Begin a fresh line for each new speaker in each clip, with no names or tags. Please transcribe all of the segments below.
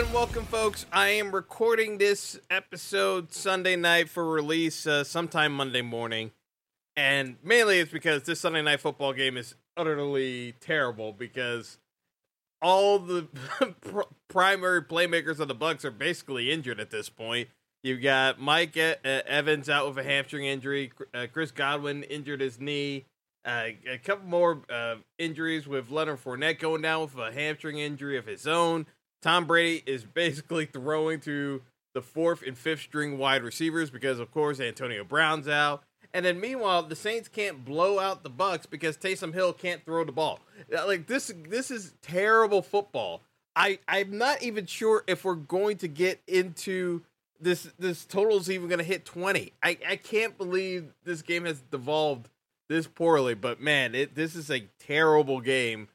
And welcome, folks. I am recording this episode Sunday night for release uh, sometime Monday morning. And mainly it's because this Sunday night football game is utterly terrible because all the pr- primary playmakers of the Bucs are basically injured at this point. You've got Mike e- Evans out with a hamstring injury. Uh, Chris Godwin injured his knee. Uh, a couple more uh, injuries with Leonard Fournette going down with a hamstring injury of his own. Tom Brady is basically throwing to the fourth and fifth string wide receivers because, of course, Antonio Brown's out. And then meanwhile, the Saints can't blow out the Bucs because Taysom Hill can't throw the ball. Like this, this is terrible football. I I'm not even sure if we're going to get into this. This total is even going to hit twenty. I I can't believe this game has devolved this poorly. But man, it this is a terrible game.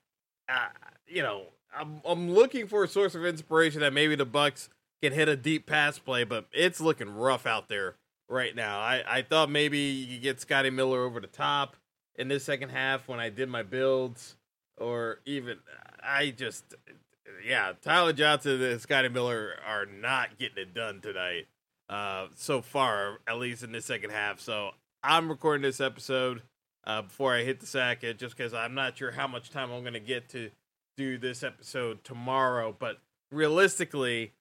Uh, you know, I'm I'm looking for a source of inspiration that maybe the Bucs can hit a deep pass play, but it's looking rough out there right now. I, I thought maybe you could get Scotty Miller over the top in this second half when I did my builds, or even I just yeah, Tyler Johnson and Scotty Miller are not getting it done tonight. Uh, so far, at least in this second half. So I'm recording this episode uh, before I hit the sack, uh, just because I'm not sure how much time I'm going to get to do this episode tomorrow. But realistically,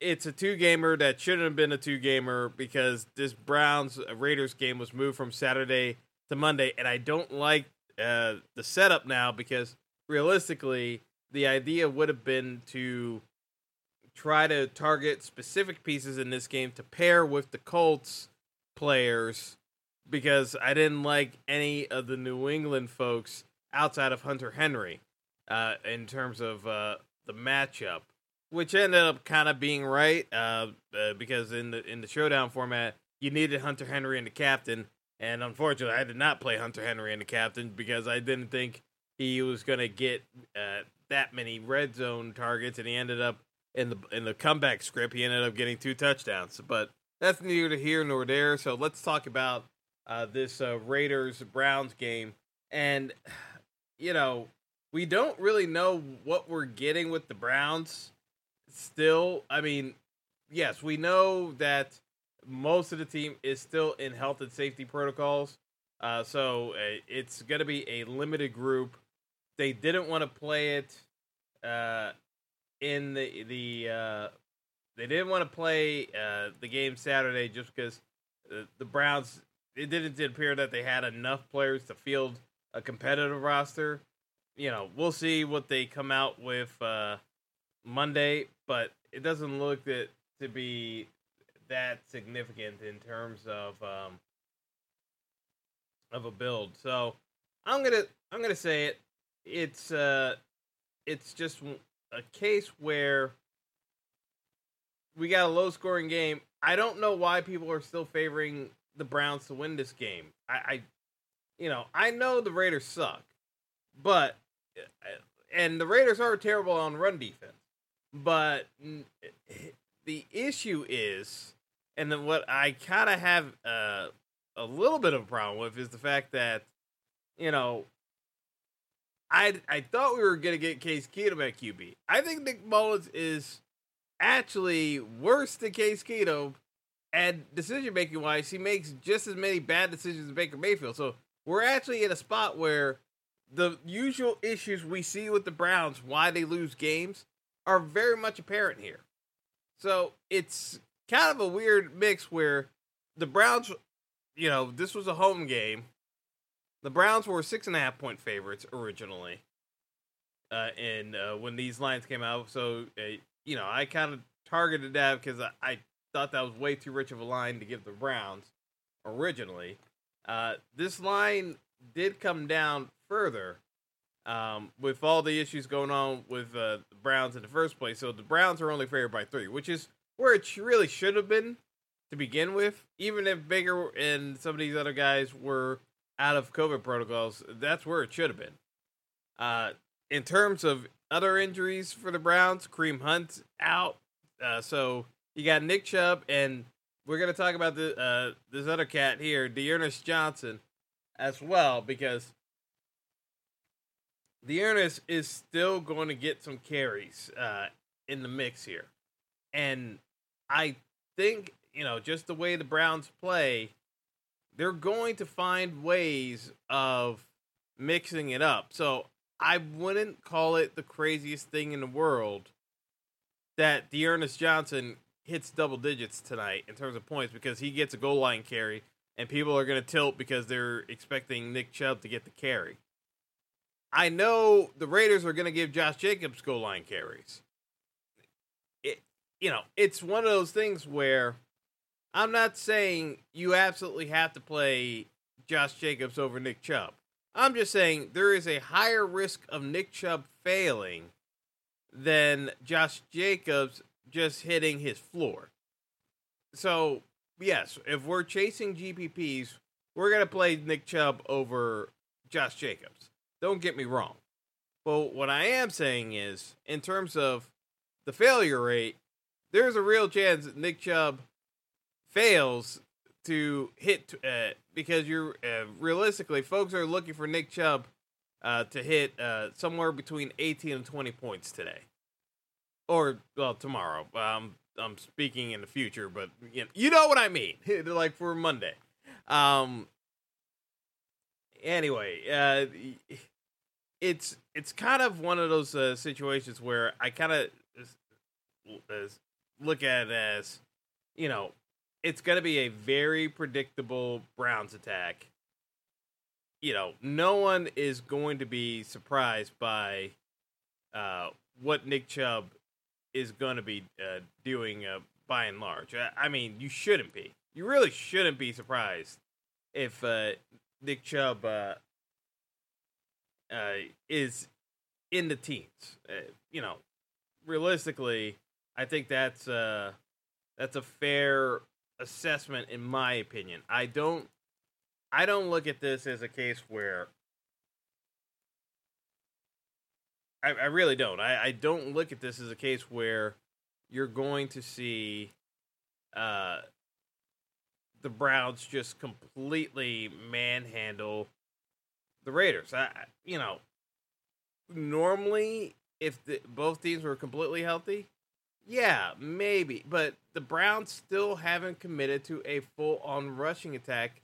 it's a two gamer that shouldn't have been a two gamer because this Browns uh, Raiders game was moved from Saturday to Monday, and I don't like uh, the setup now because realistically, the idea would have been to try to target specific pieces in this game to pair with the Colts players because I didn't like any of the New England folks outside of Hunter Henry uh, in terms of uh, the matchup, which ended up kind of being right uh, uh, because in the in the showdown format you needed Hunter Henry and the captain, and unfortunately I did not play Hunter Henry and the captain because I didn't think he was going to get uh, that many red zone targets, and he ended up in the in the comeback script he ended up getting two touchdowns, but. That's neither here nor there. So let's talk about uh, this uh, Raiders Browns game. And, you know, we don't really know what we're getting with the Browns still. I mean, yes, we know that most of the team is still in health and safety protocols. Uh, so uh, it's going to be a limited group. They didn't want to play it uh, in the the uh, they didn't want to play uh, the game Saturday just because uh, the Browns. It didn't appear that they had enough players to field a competitive roster. You know, we'll see what they come out with uh, Monday, but it doesn't look that to be that significant in terms of um, of a build. So I'm gonna I'm gonna say it. It's uh, it's just a case where we got a low scoring game. I don't know why people are still favoring the Browns to win this game. I, I you know, I know the Raiders suck, but and the Raiders are terrible on run defense. But the issue is, and then what I kind of have uh, a little bit of a problem with is the fact that, you know, I I thought we were gonna get Case Keenum at QB. I think Nick Mullens is actually worse than Case Keenum, and decision making wise, he makes just as many bad decisions as Baker Mayfield. So we're actually in a spot where the usual issues we see with the Browns, why they lose games, are very much apparent here. So it's kind of a weird mix where the Browns, you know, this was a home game. The Browns were six and a half point favorites originally, uh, and uh, when these lines came out, so uh, you know, I kind of targeted that because I, I, thought that was way too rich of a line to give the Browns originally. Uh, this line did come down further um, with all the issues going on with uh, the Browns in the first place. So the Browns are only favored by three, which is where it really should have been to begin with. Even if Baker and some of these other guys were out of COVID protocols, that's where it should have been. Uh, in terms of other injuries for the Browns, Kareem Hunt out. Uh, so you got Nick Chubb, and we're gonna talk about the uh, this other cat here, D'Ernest Johnson, as well, because D'Ernest is still going to get some carries uh, in the mix here, and I think you know just the way the Browns play, they're going to find ways of mixing it up. So I wouldn't call it the craziest thing in the world that D'Ernest Johnson hits double digits tonight in terms of points because he gets a goal line carry and people are going to tilt because they're expecting Nick Chubb to get the carry. I know the Raiders are going to give Josh Jacobs goal line carries. It, you know, it's one of those things where I'm not saying you absolutely have to play Josh Jacobs over Nick Chubb. I'm just saying there is a higher risk of Nick Chubb failing than Josh Jacobs just hitting his floor. So, yes, if we're chasing GPPs, we're going to play Nick Chubb over Josh Jacobs. Don't get me wrong. But what I am saying is, in terms of the failure rate, there's a real chance that Nick Chubb fails to hit uh, because you're uh, realistically, folks are looking for Nick Chubb uh, to hit uh, somewhere between 18 and 20 points today, or well tomorrow. Um, I'm speaking in the future, but you know, you know what I mean. like for Monday. Um. Anyway, uh, it's it's kind of one of those uh, situations where I kind of look at it as, you know, it's going to be a very predictable Browns attack. You know, no one is going to be surprised by uh, what Nick Chubb is going to be uh, doing uh, by and large. I, I, mean, you shouldn't be. You really shouldn't be surprised if uh, Nick Chubb uh, uh, is in the teens. you know, realistically, I think that's that's a fair assessment in my opinion. I don't I don't look at this as a case where I, I really don't. I, I don't look at this as a case where you're going to see uh the Browns just completely manhandle the Raiders. I you know normally if the, both teams were completely healthy, yeah, maybe, but the Browns still haven't committed to a full-on rushing attack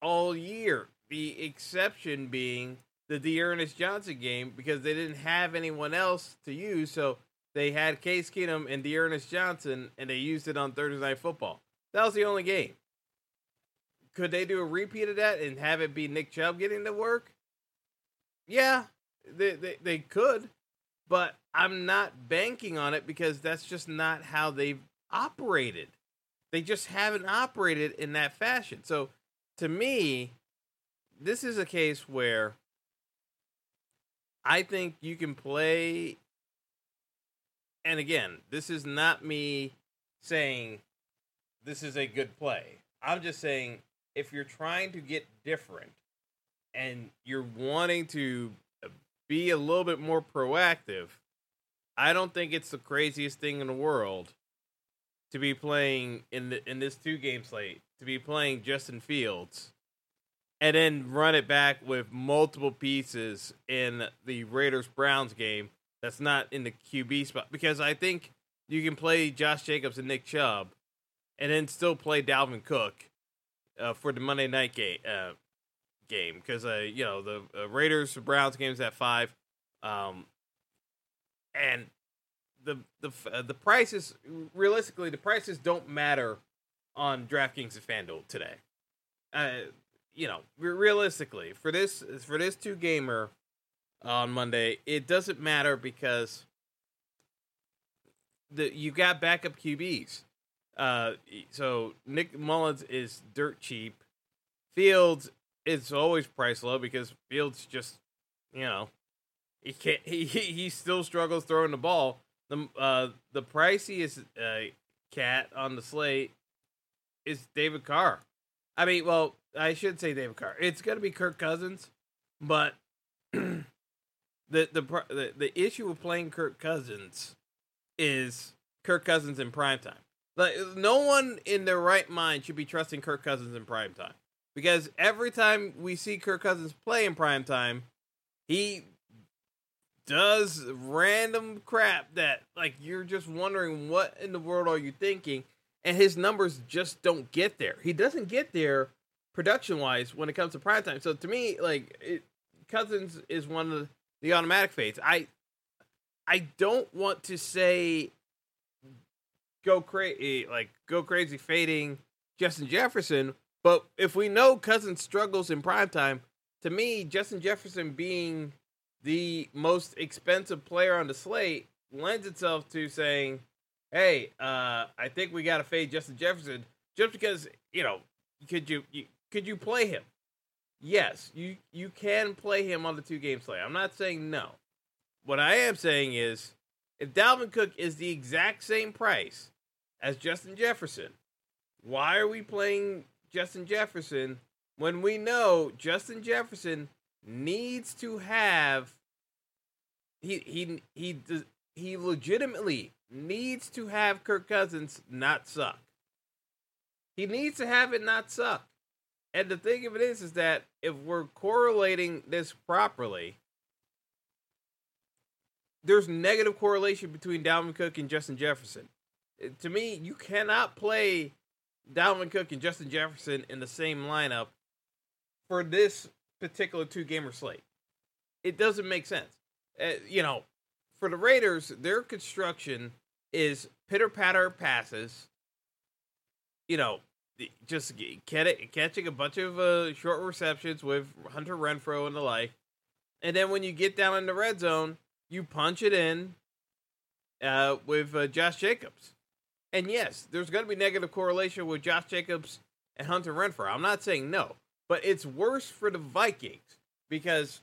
all year. The exception being the D'Ernest Johnson game because they didn't have anyone else to use, so they had Case Keenum and D'Ernest Johnson, and they used it on Thursday Night Football. That was the only game. Could they do a repeat of that and have it be Nick Chubb getting the work? Yeah, they they, they could but I'm not banking on it because that's just not how they've operated. They just haven't operated in that fashion. So to me, this is a case where I think you can play. And again, this is not me saying this is a good play. I'm just saying if you're trying to get different and you're wanting to uh, be a little bit more proactive, I don't think it's the craziest thing in the world to be playing in the in this two game slate to be playing Justin Fields and then run it back with multiple pieces in the Raiders Browns game that's not in the QB spot. Because I think you can play Josh Jacobs and Nick Chubb and then still play Dalvin Cook uh, for the Monday night game uh, game because uh, you know the uh, Raiders Browns games at five, um, and the the uh, the prices realistically the prices don't matter on DraftKings and FanDuel today. Uh, you know, realistically for this for this two gamer on Monday, it doesn't matter because the you got backup QBs. Uh, so Nick Mullens is dirt cheap. Fields is always price low because Fields just, you know, he can't. He he still struggles throwing the ball. the uh, the priciest uh, cat on the slate is David Carr. I mean, well, I should say David Carr. It's to be Kirk Cousins, but the, the the the issue with playing Kirk Cousins is Kirk Cousins in prime time. Like no one in their right mind should be trusting Kirk Cousins in prime time because every time we see Kirk Cousins play in prime time, he does random crap that like you're just wondering what in the world are you thinking and his numbers just don't get there. He doesn't get there production wise when it comes to prime time. So to me, like it, Cousins is one of the automatic fades. I I don't want to say go crazy like go crazy fading Justin Jefferson, but if we know Cousins struggles in prime time, to me Justin Jefferson being the most expensive player on the slate lends itself to saying, "Hey, uh, I think we got to fade Justin Jefferson just because you know could you, you could you play him? Yes, you you can play him on the two game slate. I'm not saying no. What I am saying is, if Dalvin Cook is the exact same price as Justin Jefferson, why are we playing Justin Jefferson when we know Justin Jefferson needs to have he he he he legitimately needs to have Kirk Cousins not suck. He needs to have it not suck. And the thing of it is, is that if we're correlating this properly, there's negative correlation between Dalvin Cook and Justin Jefferson. To me, you cannot play Dalvin Cook and Justin Jefferson in the same lineup for this particular two gamer slate. It doesn't make sense. Uh, you know, for the Raiders, their construction is pitter patter passes. You know, just catching a bunch of uh, short receptions with Hunter Renfrow and the like. And then when you get down in the red zone, you punch it in uh, with uh, Josh Jacobs. And yes, there's going to be negative correlation with Josh Jacobs and Hunter Renfrow. I'm not saying no, but it's worse for the Vikings because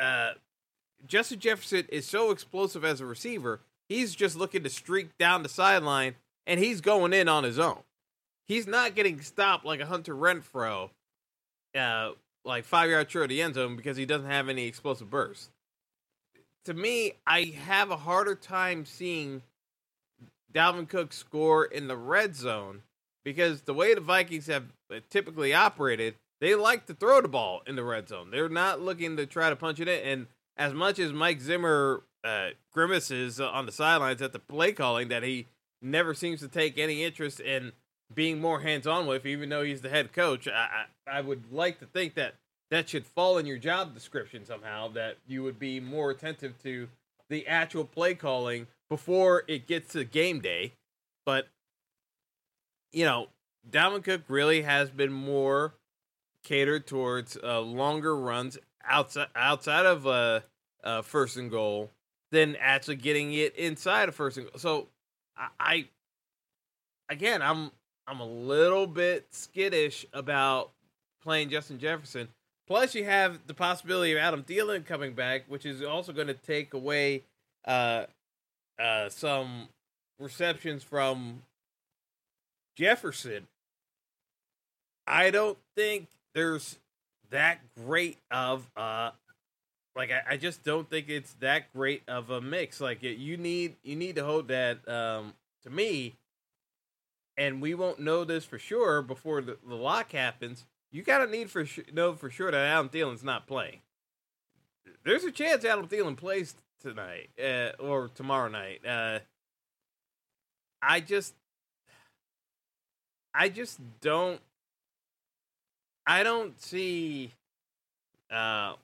uh, Justin Jefferson is so explosive as a receiver. He's just looking to streak down the sideline and he's going in on his own he's not getting stopped like a Hunter Renfrow, uh, like five yards short of the end zone because he doesn't have any explosive bursts. To me, I have a harder time seeing Dalvin Cook score in the red zone because the way the Vikings have typically operated, they like to throw the ball in the red zone. They're not looking to try to punch it in. And as much as Mike Zimmer uh, grimaces on the sidelines at the play calling that he never seems to take any interest in being more hands on with, even though he's the head coach. I, I, I would like to think that that should fall in your job description somehow. That you would be more attentive to the actual play calling before it gets to game day. But you know, Dalvin Cook really has been more catered towards uh, longer runs outside outside of uh, uh, first and goal than actually getting it inside of first and goal. So I, I again, I'm I'm a little bit skittish about playing Justin Jefferson. Plus, you have the possibility of Adam Thielen coming back, which is also going to take away uh, uh, some receptions from Jefferson. I don't think there's that great of uh like I, I just don't think it's that great of a mix. Like it, you need you need to hold that um to me and we won't know this for sure before the, the lock happens. You gotta need for sh- know for sure that Adam Thielen's not playing. There's a chance Adam Thielen plays tonight uh, or tomorrow night. Uh, I just, I just don't. I don't see. Uh,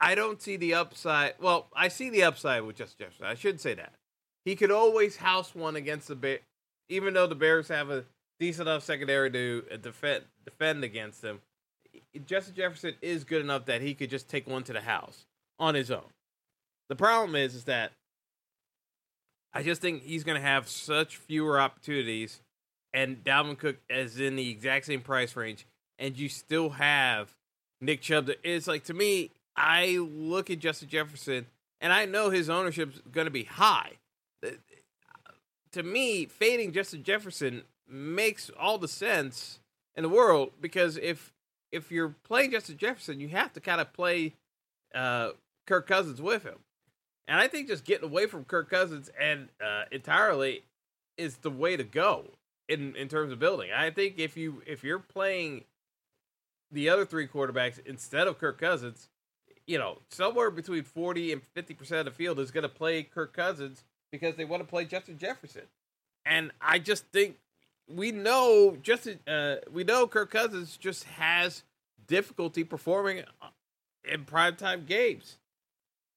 I don't see the upside. Well, I see the upside with Justin Jefferson. I should say that he could always house one against the Bear even though the Bears have a decent enough secondary to defend defend against them, Justin Jefferson is good enough that he could just take one to the house on his own. The problem is, is that I just think he's going to have such fewer opportunities, and Dalvin Cook is in the exact same price range, and you still have Nick Chubb. It's like to me, I look at Justin Jefferson, and I know his ownership's going to be high to me, fading Justin Jefferson makes all the sense in the world because if if you're playing Justin Jefferson, you have to kind of play uh, Kirk Cousins with him. And I think just getting away from Kirk Cousins and uh, entirely is the way to go in in terms of building. I think if you if you're playing the other three quarterbacks instead of Kirk Cousins, you know, somewhere between 40 and 50% of the field is going to play Kirk Cousins because they want to play Justin Jefferson. And I just think we know just uh, we know Kirk Cousins just has difficulty performing uh, in primetime games.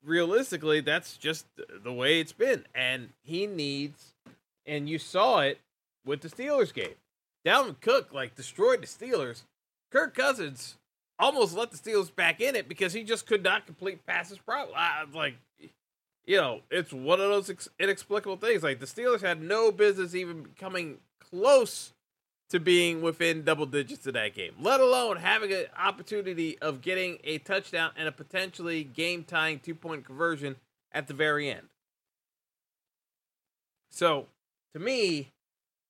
Realistically, that's just the way it's been and he needs and you saw it with the Steelers game. Dalvin Cook like destroyed the Steelers. Kirk Cousins almost let the Steelers back in it because he just could not complete passes. Probably like, you know, it's one of those inexplicable things. Like the Steelers had no business even coming close to being within double digits of that game, let alone having an opportunity of getting a touchdown and a potentially game tying two point conversion at the very end. So, to me,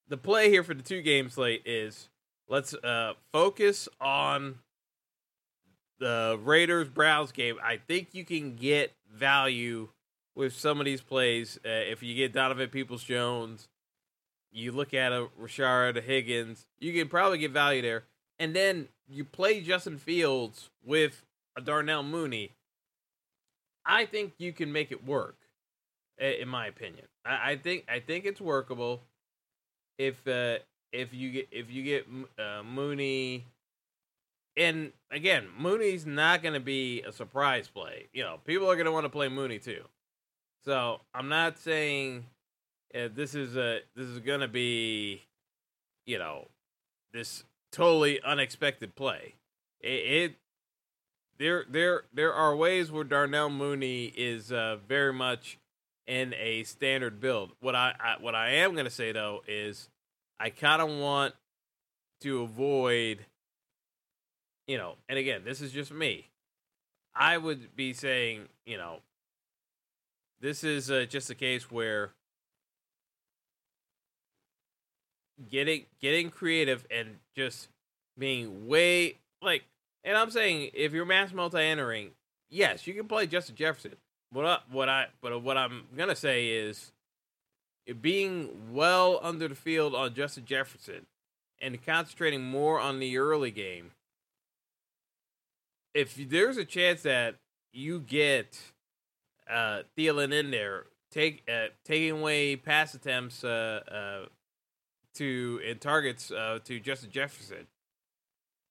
the play here for the two game slate is let's uh, focus on the Raiders Browns game. I think you can get value with some of these plays uh, if you get Donovan Peoples Jones. You look at a Rashard Higgins, you can probably get value there. And then you play Justin Fields with a Darnell Mooney. I think you can make it work, in my opinion. I, I think I think it's workable if uh, if you get if you get uh, Mooney, and again, Mooney's not going to be a surprise play. You know, people are going to want to play Mooney too. So I'm not saying uh, this is a this is to be, you know, this totally unexpected play. It, it there there there are ways where Darnell Mooney is uh, very much in a standard build. What I, I what I am to say though is I kind of want to avoid you know, and again, this is just me. I would be saying, you know, this is uh, just a case where getting getting creative and just being way like and I'm saying if you're mass multi entering, yes, you can play Justin Jefferson. What I, what I but what I'm gonna say is being well under the field on Justin Jefferson and concentrating more on the early game. If there's a chance that you get uh, Thielen in there, take uh, taking away pass attempts uh, uh, to and targets uh, to Justin Jefferson,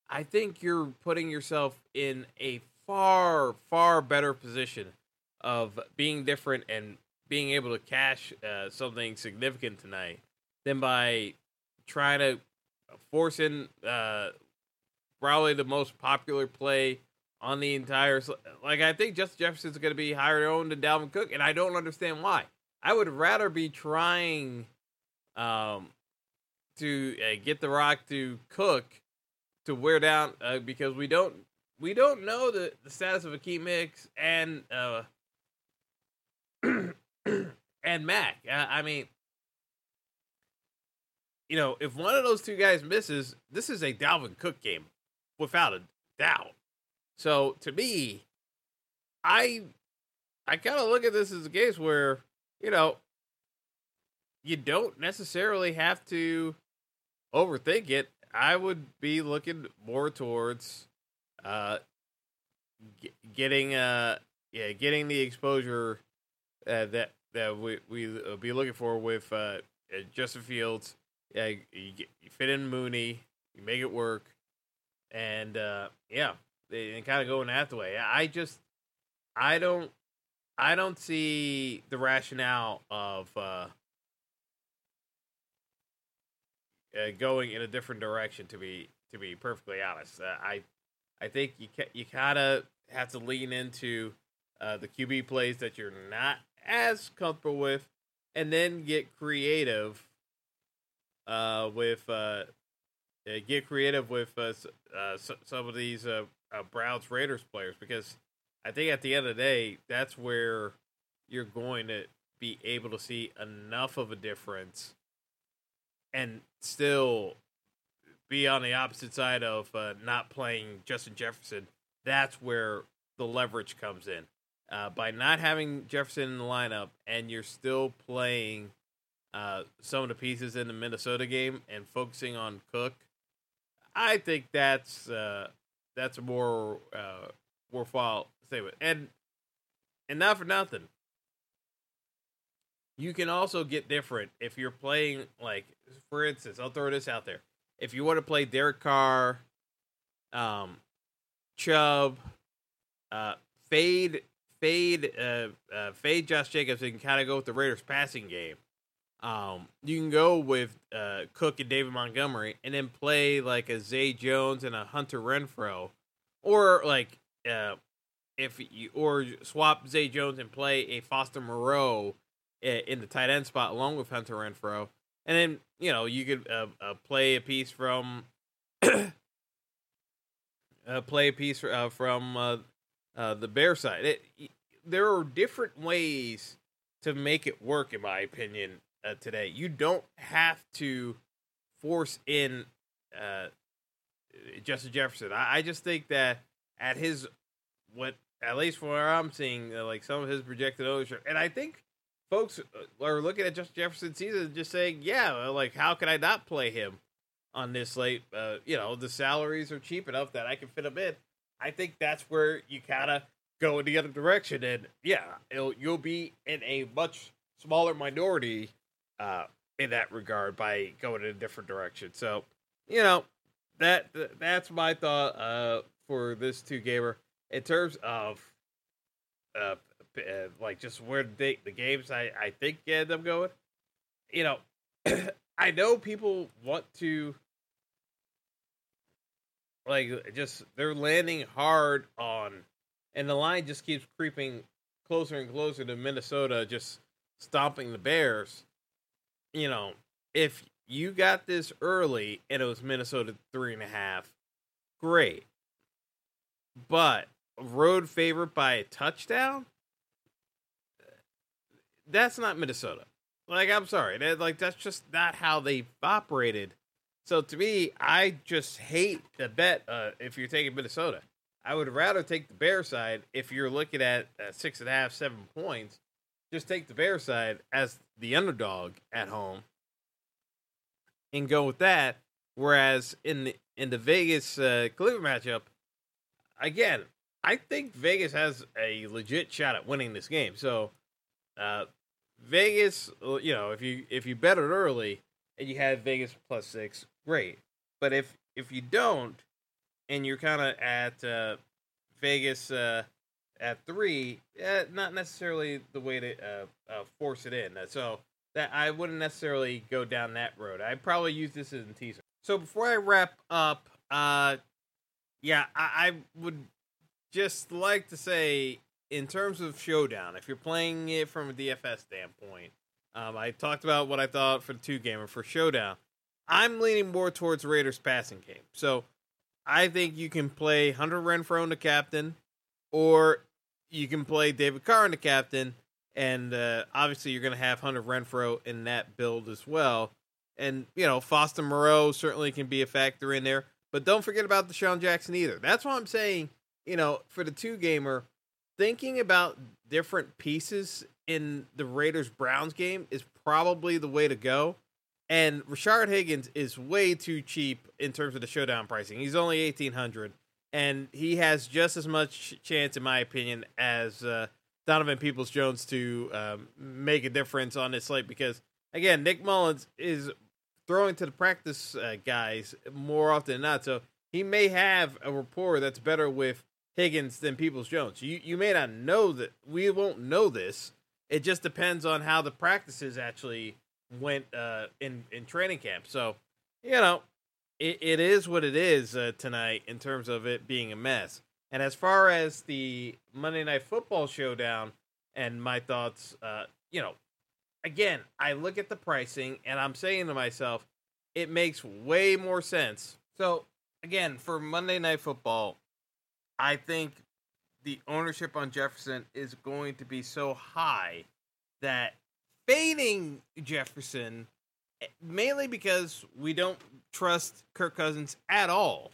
I think you're putting yourself in a far far better position of being different and being able to cash uh, something significant tonight than by trying to force in uh, probably the most popular play on the entire. Like I think Justin Jefferson's going to be higher owned than Dalvin Cook, and I don't understand why. I would rather be trying um, to uh, get the rock to Cook to wear down uh, because we don't we don't know the, the status of Akiem Hicks and uh, and Mack. I mean, you know, if one of those two guys misses, this is a Dalvin Cook game without a doubt. So to me, I I kind of look at this as a case where you know you don't necessarily have to overthink it. I would be looking more towards uh getting uh yeah getting the exposure uh, that that we we uh, be looking for with uh, uh, Justin Fields. Yeah, you, get, you fit in Mooney, you make it work, and uh, yeah, and kind of going that way. I just I don't I don't see the rationale of uh, uh, going in a different direction. To be to be perfectly honest, uh, I I think you ca- you kind of have to lean into uh, the QB plays that you're not as comfortable with, and then get creative uh, with uh, get creative with uh, uh, some of these uh, uh, Browns Raiders players because I think at the end of the day, that's where you're going to be able to see enough of a difference and still be on the opposite side of uh, not playing Justin Jefferson, that's where the leverage comes in. Uh, by not having Jefferson in the lineup and you're still playing uh, some of the pieces in the Minnesota game and focusing on Cook, I think that's uh, that's a more uh, worthwhile statement. And and not for nothing, you can also get different if you're playing like, for instance, I'll throw this out there: if you want to play Derek Carr, um, Chubb, uh, fade fade uh, uh, fade Josh Jacobs and kind of go with the Raiders passing game. Um, you can go with uh, Cook and David Montgomery, and then play like a Zay Jones and a Hunter Renfrow or like uh, if you or swap Zay Jones and play a Foster Moreau in the tight end spot along with Hunter Renfrow, and then you know you could uh, uh, play a piece from uh, play a piece uh, from uh, uh, the Bear side. It, there are different ways to make it work, in my opinion. Today, you don't have to force in Justin Jefferson. I, I, just think that at his what at least from where I'm seeing, like some of his projected ownership, and I think folks uh, are looking at Justin Jefferson season and just saying, yeah, like how can I not play him on this slate? Uh, you know, the salaries are cheap enough that I can fit him in. I think that's where you kind of go in the other direction, and yeah, you'll be in a much smaller minority uh, in that regard by going in a different direction. So, you know, that that's my thought uh, for this two gamer in terms of uh, uh, like just where they, the games I I think end up going. You know, I know people want to like just they're landing hard on and the line just keeps creeping closer and closer to Minnesota just stomping the Bears. You know, if you got this early and it was Minnesota three and a half, great. But road favorite by a touchdown, that's not Minnesota. Like, I'm sorry, like that's just not how they operated so to me, I just hate the bet uh, if you're taking Minnesota. I would rather take the Bear side if you're looking at uh, six and a half, seven points. Just take the Bear side as the underdog at home and go with that. Whereas in the in the Vegas uh, Cleveland matchup, again, I think Vegas has a legit shot at winning this game. So, uh, Vegas, you know, if you if you bet it early and you have Vegas plus six, great. But if if you don't, and you're kind of at uh, Vegas uh, at three, eh, not necessarily the way to uh, uh, force it in. So that I wouldn't necessarily go down that road. I'd probably use this as a teaser. So before I wrap up, uh, yeah, I, I would just like to say, in terms of showdown, if you're playing it from a DFS standpoint, um, I talked about what I thought for the two gamer for showdown. I'm leaning more towards Raiders passing game. So I think you can play Hunter Renfrow in the captain, or you can play David Carr in the captain, and uh, obviously you're going to have Hunter Renfrow in that build as well. And you know Foster Moreau certainly can be a factor in there, but don't forget about DeSean Jackson either. That's why I'm saying, you know, for the two gamer, thinking about different pieces in the Raiders Browns game is probably the way to go and Rashard Higgins is way too cheap in terms of the showdown pricing. He's only eighteen hundred, and he has just as much chance, in my opinion, as uh, Donovan Peoples Jones to um, make a difference on this slate. Because again, Nick Mullens is throwing to the practice uh, guys more often than not, so he may have a rapport that's better with Higgins than Peoples Jones. You you may not know that. We won't know this. It just depends on how the practices actually went uh, in in training camp. So, you know, it, it is what it is uh, tonight in terms of it being a mess. And as far as the Monday Night Football showdown and my thoughts, uh, you know, again, I look at the pricing and I'm saying to myself, it makes way more sense. So, again, for Monday Night Football, I think the ownership on Jefferson is going to be so high that fading Jefferson eh, mainly because we don't trust Kirk Cousins at all.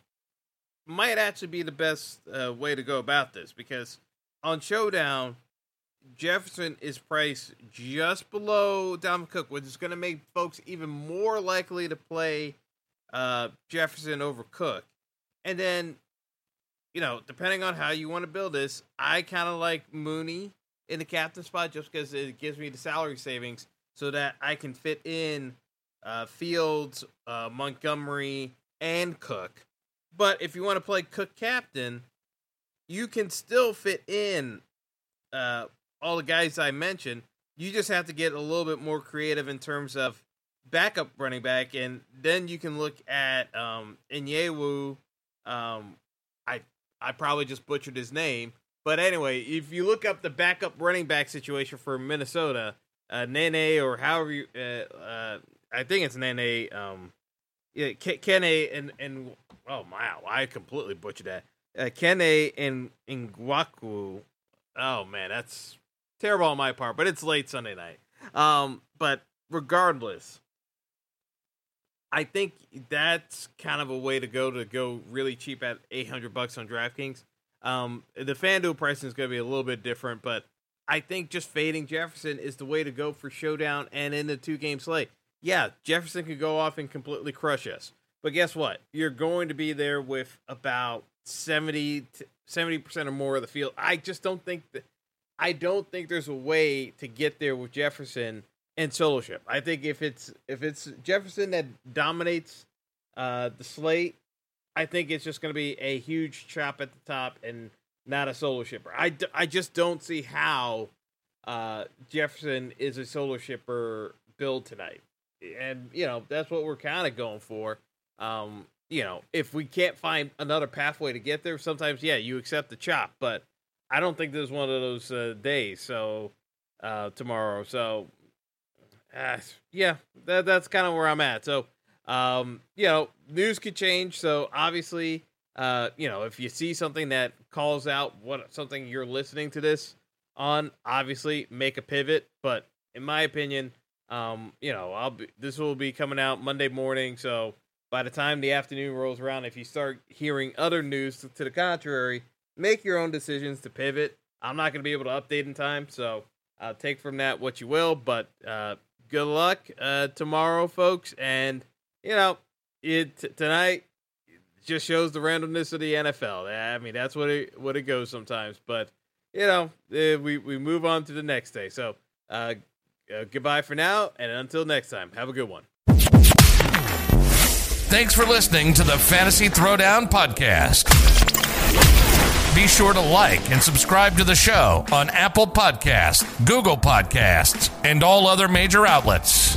Might actually be the best uh, way to go about this because on Showdown, Jefferson is priced just below Dalvin Cook, which is going to make folks even more likely to play uh, Jefferson over Cook. And then, you know, depending on how you want to build this, I kind of like Mooney in the captain spot just because it gives me the salary savings so that I can fit in uh, Fields, uh, Montgomery, and Cook. But if you want to play Cook captain, you can still fit in uh, all the guys I mentioned. You just have to get a little bit more creative in terms of backup running back, and then you can look at um, Inyewu. Um, I probably just butchered his name, but anyway, if you look up the backup running back situation for Minnesota, uh, Nene or however you, uh, uh, I think it's Nene. Um, yeah, Kene and and oh wow, I completely butchered that. Uh, Kene and Ngakoue. Oh man, that's terrible on my part, but it's late Sunday night. Um, but regardless, I think that's kind of a way to go to go really cheap at 800 bucks on DraftKings. Um, the FanDuel pricing is going to be a little bit different, but I think just fading Jefferson is the way to go for showdown and in the two game slate yeah, Jefferson could go off and completely crush us. But guess what? You're going to be there with about 70 percent or more of the field. I just don't think that I don't think there's a way to get there with Jefferson and soloship. I think if it's if it's Jefferson that dominates uh, the slate, I think it's just going to be a huge chop at the top and not a solo shipper. I, I just don't see how uh, Jefferson is a solo shipper build tonight and you know that's what we're kind of going for. Um, you know, if we can't find another pathway to get there, sometimes yeah, you accept the chop. But I don't think there's one of those uh, days. So uh, tomorrow, so uh, yeah, that, that's kind of where I'm at. So um, you know, news could change. So obviously, uh, you know, if you see something that calls out what something you're listening to this on, obviously make a pivot. But in my opinion, um, you know, I'll be, this will be coming out Monday morning, so by the time the afternoon rolls around, if you start hearing other news to, to the contrary, make your own decisions to pivot. I'm not going to be able to update in time, so uh, take from that what you will. But uh, good luck uh, tomorrow, folks, and you know, it t- tonight just shows the randomness of the NFL. I mean, that's what it what it goes sometimes, but you know, eh, we we move on to the next day. So, uh, uh, goodbye for now, and until next time, have a good one.
Thanks for listening to the Fantasy Throwdown Podcast. Be sure to like and subscribe to the show on Apple Podcasts, Google Podcasts, and all other major outlets.